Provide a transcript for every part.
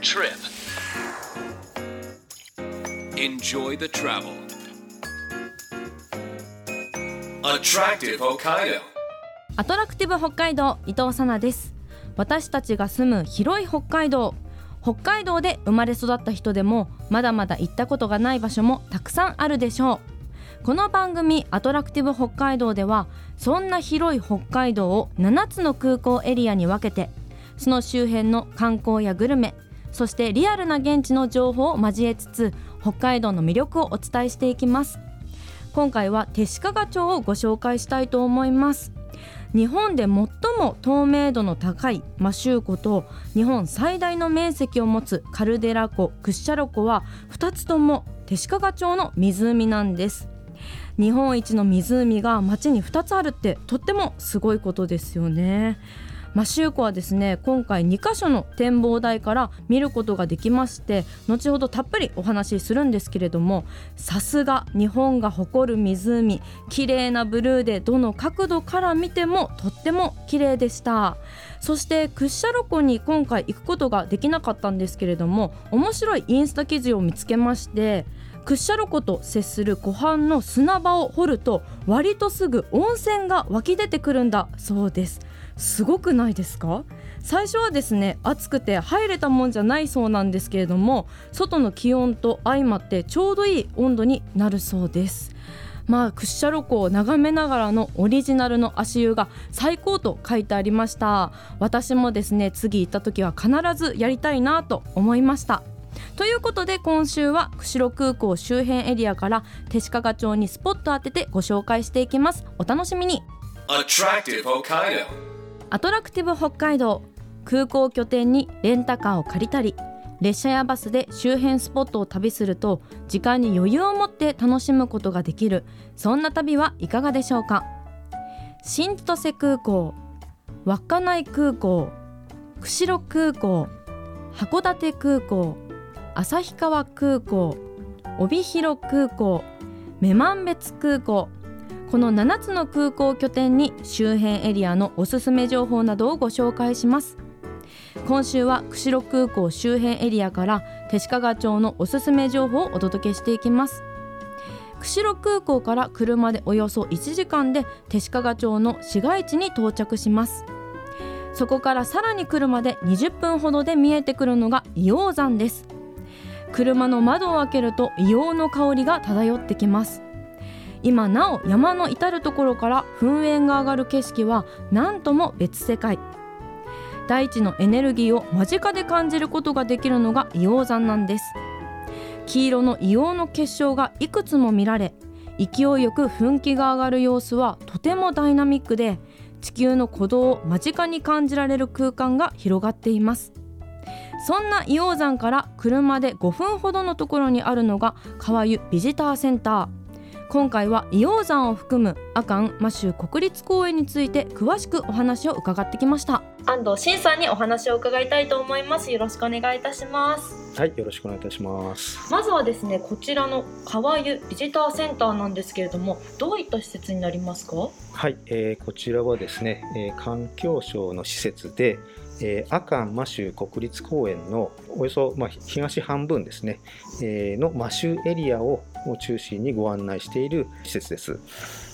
trip. Enjoy the travel. Attractive Hokkaido. アトラクティブ北海道伊藤さなです私たちが住む広い北海道北海道で生まれ育った人でもまだまだ行ったことがない場所もたくさんあるでしょうこの番組アトラクティブ北海道ではそんな広い北海道を7つの空港エリアに分けてその周辺の観光やグルメそしてリアルな現地の情報を交えつつ北海道の魅力をお伝えしていきます。今回は手鹿賀町をご紹介したいと思います。日本で最も透明度の高いマシュー湖と日本最大の面積を持つカルデラ湖クッシャロ湖は2つとも手鹿賀町の湖なんです。日本一の湖が町に2つあるってとってもすごいことですよね。マシュー湖はですね今回2カ所の展望台から見ることができまして後ほどたっぷりお話しするんですけれどもさすが日本が誇る湖綺麗なブルーでどの角度から見てもとっても綺麗でした。そしてクッシャロ湖に今回行くことができなかったんですけれども面白いインスタ記事を見つけましてクッシャロ湖と接する湖畔の砂場を掘ると割とすぐ温泉が湧き出てくるんだそうです。すごくないですか？最初はですね暑くて入れたもんじゃないそうなんですけれども外の気温と相まってちょうどいい温度になるそうです。まあクッシャロ湖を眺めながらのオリジナルの足湯が最高と書いてありました。私もですね次行った時は必ずやりたいなと思いました。ということで今週は釧路空港周辺エリアから手鹿賀町にスポット当ててご紹介していきます。お楽しみに。Attractive Hokkaido. アトラクティブ北海道。空港拠点にレンタカーを借りたり列車やバスで周辺スポットを旅すると時間に余裕を持って楽しむことができる。そんな旅はいかがでしょうか？新千歳空港稚内空港釧路空港函館空港旭川空港帯広空港女満別空港。この7つの空港拠点に周辺エリアのおすすめ情報などをご紹介します。今週は釧路空港周辺エリアから手鹿賀町のおすすめ情報をお届けしていきます。釧路空港から車でおよそ1時間で手鹿賀町の市街地に到着します。そこからさらに車で20分ほどで見えてくるのが硫黄山です。車の窓を開けると硫黄の香りが漂ってきます。今なお山の至る所から噴煙が上がる景色は何とも別世界。大地のエネルギーを間近で感じることができるのが硫黄山なんです。黄色の硫黄の結晶がいくつも見られ勢いよく噴気が上がる様子はとてもダイナミックで地球の鼓動を間近に感じられる空間が広がっています。そんな硫黄山から車で5分ほどのところにあるのが川湯ビジターセンター。今回は硫黄山を含む阿寒摩周国立公園について詳しくお話を伺ってきました。安藤真さんにお話を伺いたいと思います。よろしくお願いいたします。はい、よろしくお願いいたします。まずはですねこちらの川湯ビジターセンターなんですけれどもどういった施設になりますか？はい、えーこちらはですね、えー環境省の施設で、えー、阿寒摩周国立公園のおよそ、まあ、東半分ですね、えーの摩周エリアをを中心にご案内している施設です。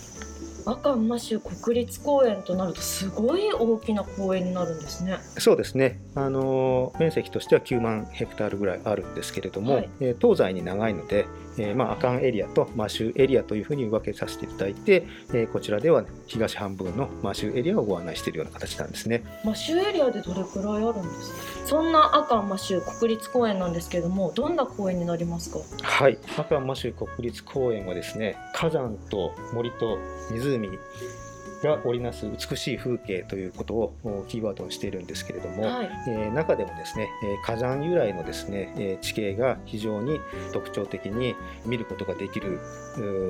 阿寒摩周国立公園となるとすごい大きな公園になるんですね。そうですね、あのー面積としては9万ヘクタールぐらいあるんですけれども、はい。えー東西に長いので、えーまあ、阿寒エリアと摩周エリアというふうに分けさせていただいて、えーこちらでは東半分の摩周エリアをご案内しているような形なんですね。摩周エリアでどれくらいあるんですか？そんな阿寒摩周国立公園なんですけれどもどんな公園になりますか？はい、阿寒摩周国立公園はですね火山と森と湖が織りなす美しい風景ということをおキーワードにしているんですけれども、はいえー中でもですね、えー火山由来のですね、えー地形が非常に特徴的に見ることができる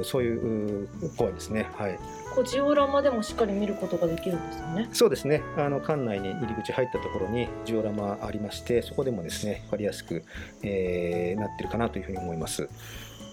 そういう公園ですね。はい、こうジオラマでもしっかり見ることができるんですよねそうですね。あの館内に入り口入ったところにジオラマありまして、そこでもですね、わかりやすく、えーなってるかなというふうに思います。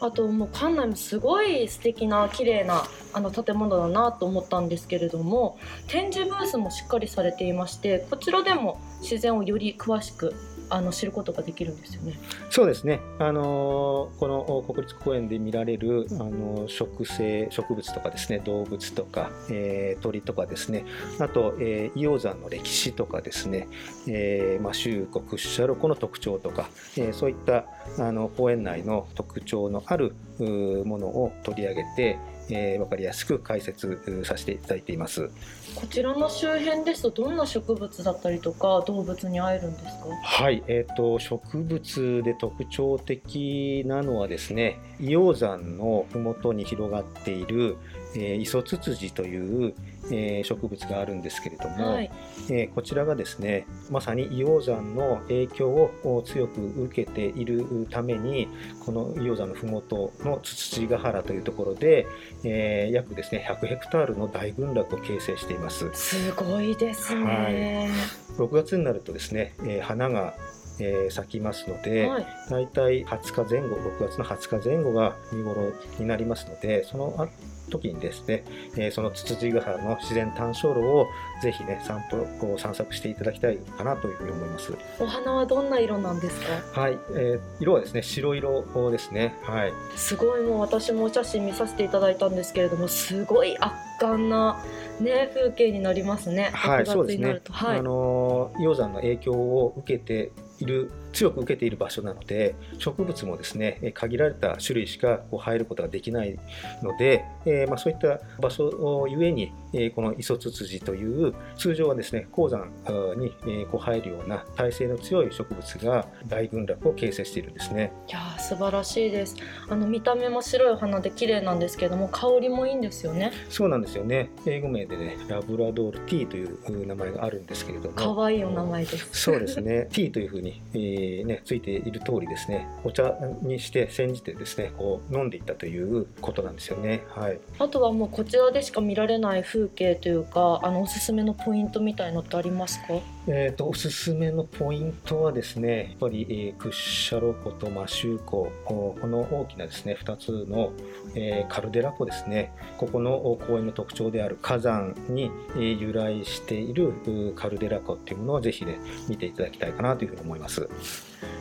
あともう館内もすごい素敵な綺麗なあの建物だなと思ったんですけれども展示ブースもしっかりされていましてこちらでも自然をより詳しくあの知ることができるんですよね。そうですね。あのこの国立公園で見られるあの植生植物とかですね、動物とか、えー、鳥とかですね、あと、えー、硫黄山の歴史とかですね、えー、まあ周湖屈斜路湖の特徴とか、えー、そういったあの公園内の特徴のあるものを取り上げて、えー、分かりやすく解説させていただいています。こちらの周辺ですとどんな植物だったりとか動物に会えるんですか？はい、えーと、植物で特徴的なのはですね硫黄山の麓に広がっている、えー、イソツツジというえー、植物があるんですけれども、はい、えー、こちらがですねまさに硫黄山の影響を強く受けているためにこの硫黄山の麓のツツジヶ原というところで、えー、約ですね100ヘクタールの大群落を形成しています。すごいですね、はい、6月になるとですね、え花がえー、咲きますので、はい、大体20日前後6月の20日前後が見頃になりますのでその時にですね、えー、そのツツジヶ原の自然単勝路をぜひね散歩こう散策していただきたいかなというふうに思います。お花はどんな色なんですか？はい、えー、色はですね白色ですね。はい。すごいもう私もお写真見させていただいたんですけれどもすごい圧巻なね風景になりますね。はいそうですね、はい、あの鷹山の影響を受けている強く受けている場所なので植物もですね限られた種類しかこう入ることができないので、えー、まあ、そういった場所ゆえに、えこのイソツツジという通常はですね鉱山に、えこう入るような耐性の強い植物が大群落を形成しているんですね。いや素晴らしいです。あの見た目も白い花で綺麗なんですけども香りもいいんですよね。そうなんですよね。英語名でねラブラドールティーという名前があるんですけれども。可愛いお名前です。そうですね。ティーというふうに、えーーね、ついている通りですねお茶にして煎じてですねこう飲んでいったということなんですよね。はい、あとはもうこちらでしか見られない風景というかあのおすすめのポイントみたいのってありますか？えーと、おすすめのポイントはですねやっぱり、えー、屈斜路湖と摩周湖この大きなですね2つの、えー、カルデラ湖ですねここの公園の特徴である火山に、えー、由来しているカルデラ湖っていうものをぜひね見ていただきたいかなというふうに思います。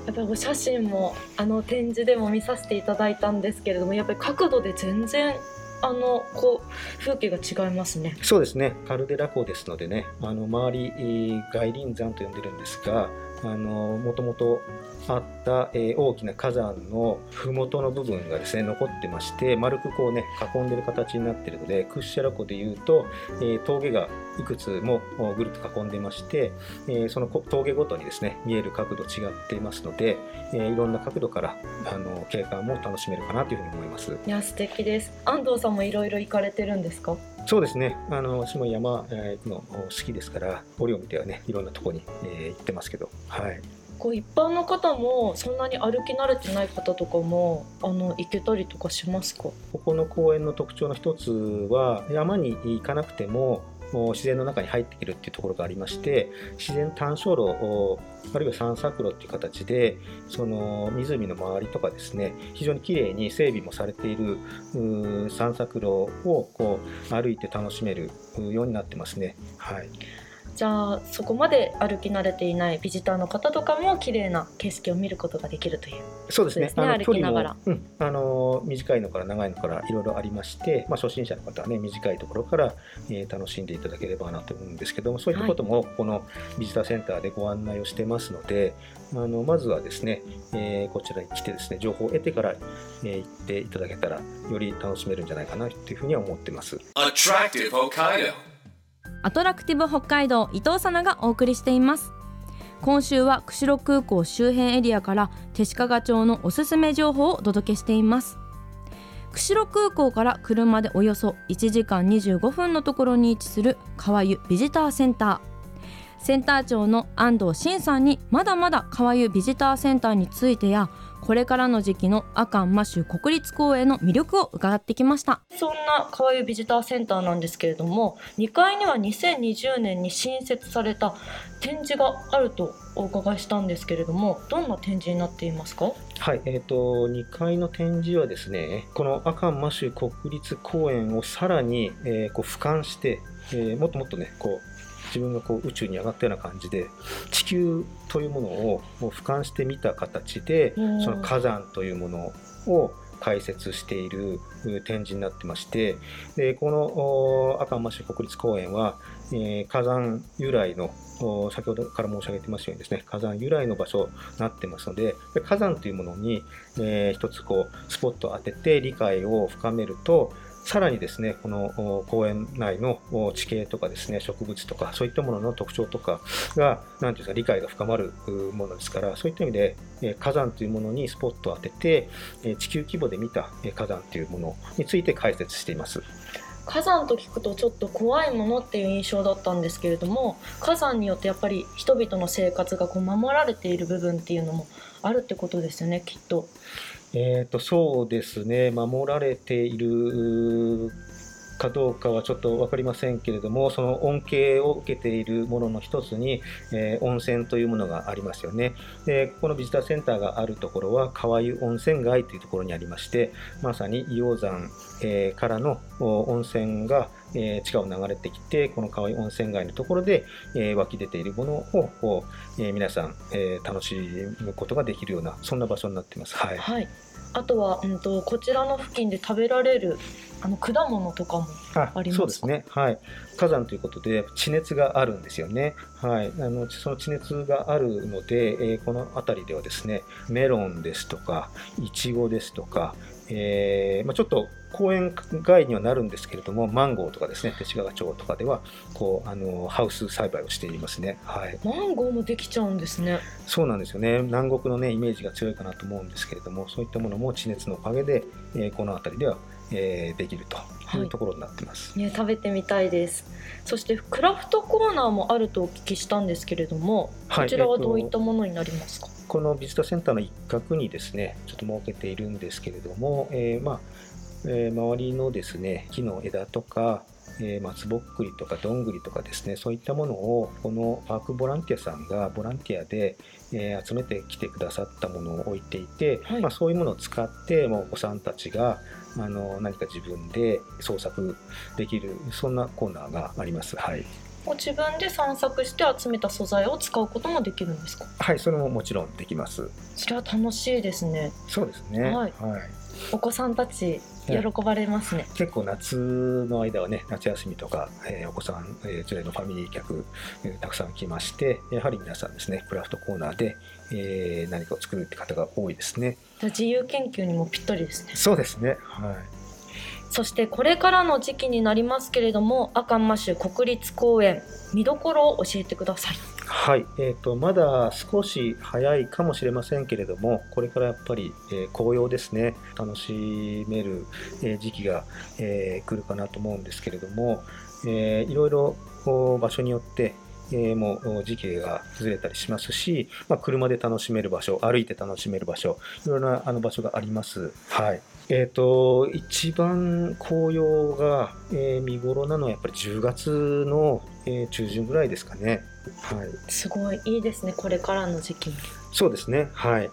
やっぱりお写真もあの展示でも見させていただいたんですけれどもやっぱり角度で全然あのこう風景が違いますね。そうですね。カルデラ湖ですのでね、あの周り外輪山と呼んでるんですが、もともとあった、えー、大きな火山の麓の部分がですね残ってまして丸くこうね囲んでる形になってるので屈斜路湖でいうと、えー、峠がいくつもぐるっと囲んでまして、えー、その峠ごとにですね見える角度違っていますので、えー、いろんな角度からあの景観も楽しめるかなというふうに思います。いや素敵です。安藤さんもいろいろ行かれてるんですか？そうですね。あの私も山、えー、の好きですから折を見てはねいろんなとこに、えー、行ってますけど。はい。こう一般の方もそんなに歩き慣れてない方とかもあの行けたりとかしますか？ここの公園の特徴の一つは山に行かなくても自然の中に入ってくるっていうところがありまして自然単焦路あるいは散策路っていう形でその湖の周りとかですね非常にきれいに整備もされている散策路をこう歩いて楽しめるようになってますね。はいじゃあそこまで歩き慣れていないビジターの方とかも綺麗な景色を見ることができるという、そうですね。すね。歩きながら、うん、あの短いのから長いのからいろいろありまして、まあ、初心者の方はね短いところから、えー、楽しんでいただければなと思うんですけどもそういったこともこのビジターセンターでご案内をしてますので、あのまずはですね、えー、こちらに来てですね情報を得てから、えー、行っていただけたらより楽しめるんじゃないかなというふうには思ってます。アトラクティブ北海道伊藤さながお送りしています。今週は釧路空港周辺エリアから手鹿賀町のおすすめ情報をお届けしています。釧路空港から車でおよそ1時間25分のところに位置する川湯ビジターセンター。センター長の安藤真さんにまだまだ川湯ビジターセンターについてやこれからの時期の阿寒マシュ国立公園の魅力を伺ってきました。そんな川湯ビジターセンターなんですけれども2階には2020年に新設された展示があるとお伺いしたんですけれどもどんな展示になっていますか？はい、えーと、2階の展示はですねこの阿寒マシュ国立公園をさらに、えー、こう俯瞰して、えー、もっともっとねこう自分がこう宇宙に上がったような感じで地球というものをもう俯瞰してみた形でうん。その火山というものを解説しているう展示になってましてでこのお赤間市国立公園は、えー火山由来のお先ほどから申し上げてますようにですね火山由来の場所になってますのでで火山というものに、えー一つこうスポットを当てて理解を深めるとさらにですねこの公園内の地形とかですね植物とかそういったものの特徴とかが何ていうんですか理解が深まるものですからそういった意味で、火山というものにスポットを当てて、地球規模で見た火山というものについて解説しています。火山と聞くとちょっと怖いものっていう印象だったんですけれども火山によってやっぱり人々の生活がこう守られている部分っていうのもあるってことですよねきっと。えー、とそうですね、守られているかどうかはちょっと分かりませんけれども、その恩恵を受けているものの一つに、えー温泉というものがありますよね。で、ここのビジターセンターがあるところは、川湯温泉街というところにありまして、まさに硫黄山、えーからの温泉が、えー地下を流れてきて、この川湯温泉街のところで、えー湧き出ているものを、こうえー皆さん、えー楽しむことができるような、そんな場所になっています。はい。はい。あとは、うん、とこちらの付近で食べられるあの果物とかもあありますか？そうですね、はい、火山ということで地熱があるんですよね、はい、あのその地熱があるので、えーこの辺りではですねメロンですとかいちごですとか、えーまあ、ちょっと公園外にはなるんですけれどもマンゴーとかですね勅使河原町とかではこうあのハウス栽培をしていますね。はい。マンゴーもできちゃうんですね。そうなんですよね。南国のねイメージが強いかなと思うんですけれどもそういったものも地熱のおかげで、えーこの辺りでは、えーできるというところになってます。ね、食べてみたいです。そしてクラフトコーナーもあるとお聞きしたんですけれども、はいこちらはえっとどういったものになりますか？このビジターセンターの一角にですね、ちょっと設けているんですけれども、えーまあえー周りのですね、木の枝とか、えー松ぼっくりとかどんぐりとかですね、そういったものを、このパークボランティアさんがボランティアで、えー集めてきてくださったものを置いていて、はいまあ、そういうものを使って、もうお子さんたちがあの何か自分で創作できる、そんなコーナーがあります。はい。ご自分で散策して集めた素材を使うこともできるんですか？はい、それももちろんできます。それは楽しいですね。そうですね。はいお子さんたち喜ばれますね。結構夏の間はね夏休みとか、えーお子さん、えー連れのファミリー客、えーたくさん来ましてやはり皆さんですねクラフトコーナーで、えー何かを作るって方が多いですね自由研究にもぴったりですね。そうですねはいそしてこれからの時期になりますけれども、阿寒マシュ国立公園見どころを教えてください。はい、えー、とまだ少し早いかもしれませんけれどもこれからやっぱり、えー紅葉ですね楽しめる、えー時期が、えー来るかなと思うんですけれども、えーいろいろ場所によってえーもう時期がずれたりしますし、まあ、車で楽しめる場所歩いて楽しめる場所いろいろなあの場所があります。はいえー、と一番紅葉が、えー見頃なのはやっぱり10月の、えー中旬ぐらいですかね。はい、すごいいいですね。これからの時期に。そうですね。はい。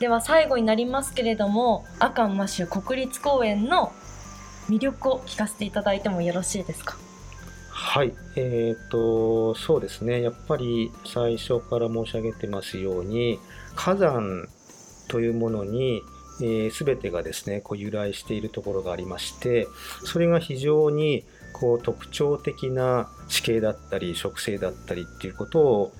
では最後になりますけれども、阿寒マシュ国立公園の魅力を聞かせていただいてもよろしいですか？はい。えっ、と、そうですね。やっぱり最初から申し上げてますように、火山というものに、えー、全てがですね、こう由来しているところがありまして、それが非常にこう特徴的な地形だったり植生だったりっていうことを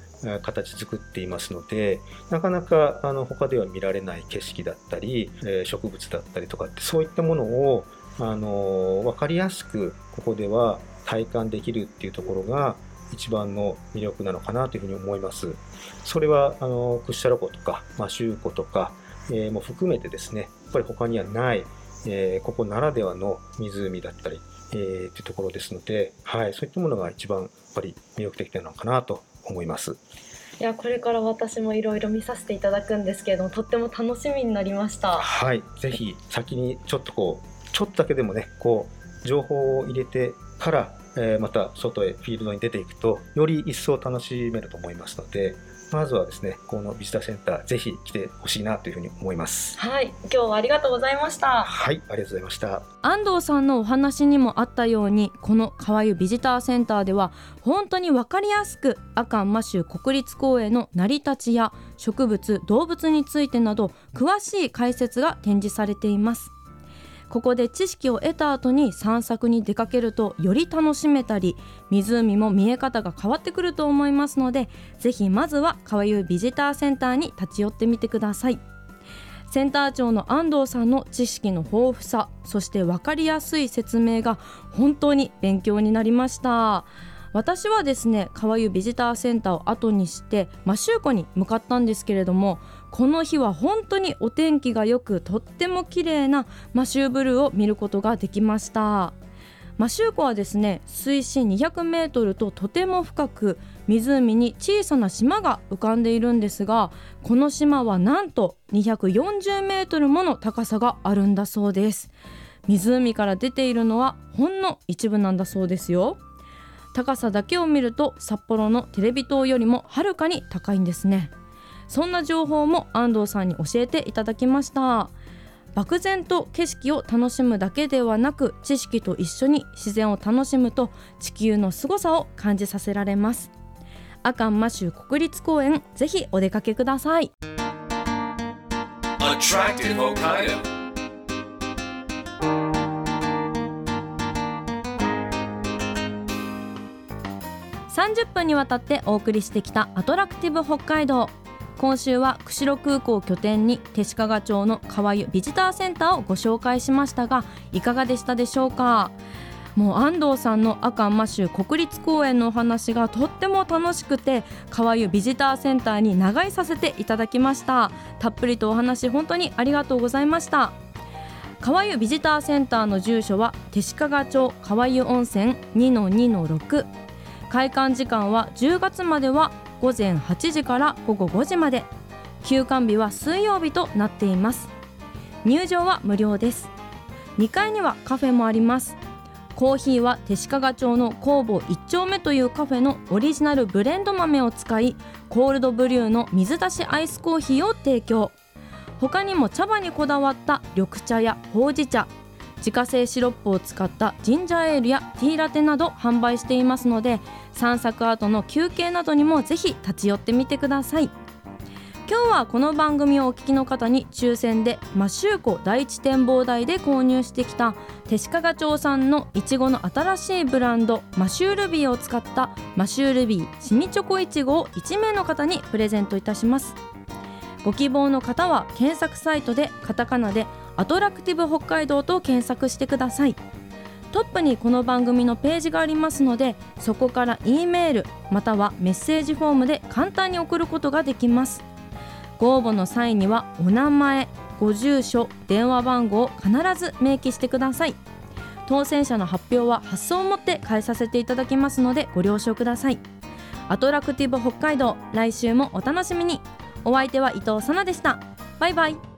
形作っていますのでなかなかあの他では見られない景色だったり、えー植物だったりとかってそういったものをあの分かりやすくここでは体感できるっていうところが一番の魅力なのかなというふうに思います。それはあのクッシャロ湖とかマシュー湖とか、えーも含めてですねやっぱり他にはない、えーここならではの湖だったり、えーっていうところですので、はい、そういったものが一番やっぱり魅力的なのかなと思います。いやこれから私もいろいろ見させていただくんですけれどもとっても楽しみになりましたはい、ぜひ先にちょっとこうちょっとだけでもねこう情報を入れてから、えーまた外へフィールドに出ていくとより一層楽しめると思いますのでまずはですねこのビジターセンターぜひ来てほしいなというふうに思います。はい今日はありがとうございました。はいありがとうございました。安藤さんのお話にもあったようにこの川湯ビジターセンターでは本当に分かりやすく阿寒摩周国立公園の成り立ちや植物動物についてなど詳しい解説が展示されていますここで知識を得た後に散策に出かけるとより楽しめたり湖も見え方が変わってくると思いますのでぜひまずは川湯ビジターセンターに立ち寄ってみてください。センター長の安藤さんの知識の豊富さそして分かりやすい説明が本当に勉強になりました。私はですね川湯ビジターセンターを後にして摩周湖に向かったんですけれどもこの日は本当にお天気が良くとっても綺麗なマシューブルーを見ることができました。マシュー湖はですね水深200メートルととても深く湖に小さな島が浮かんでいるんですがこの島はなんと240メートルもの高さがあるんだそうです。湖から出ているのはほんの一部なんだそうですよ。高さだけを見ると札幌のテレビ塔よりもはるかに高いんですね。そんな情報も安藤さんに教えていただきました。漠然と景色を楽しむだけではなく知識と一緒に自然を楽しむと地球の凄さを感じさせられます。阿寒摩周国立公園ぜひお出かけください。Attractive Hokkaido. 30分にわたってお送りしてきたアトラクティブ北海道今週は釧路空港拠点に手鹿賀町の川湯ビジターセンターをご紹介しましたがいかがでしたでしょうか？もう安藤さんの阿寒摩周国立公園のお話がとっても楽しくて川湯ビジターセンターに長居させていただきました。たっぷりとお話本当にありがとうございました。川湯ビジターセンターの住所は手鹿賀町川湯温泉2-2-6開館時間は10月までは午前8時から午後5時まで。休館日は水曜日となっています。入場は無料です。2階にはカフェもあります。コーヒーは手鹿賀町の工房1丁目というカフェのオリジナルブレンド豆を使いコールドブリューの水出しアイスコーヒーを提供。他にも茶葉にこだわった緑茶やほうじ茶自家製シロップを使ったジンジャーエールやティーラテなど販売していますので散策後の休憩などにもぜひ立ち寄ってみてください。今日はこの番組をお聞きの方に抽選でマシューコ第一展望台で購入してきた手鹿賀町産のいちごの新しいブランドマシュールビーを使ったマシュールビーしみチョコいちごを1名の方にプレゼントいたします。ご希望の方は検索サイトでカタカナでアトラクティブ北海道と検索してください。トップにこの番組のページがありますのでそこから E メールまたはメッセージフォームで簡単に送ることができます。ご応募の際にはお名前ご住所電話番号を必ず明記してください。当選者の発表は発送をもって返させていただきますのでご了承ください。アトラクティブ北海道来週もお楽しみに。お相手は伊藤さなでした。バイバイ。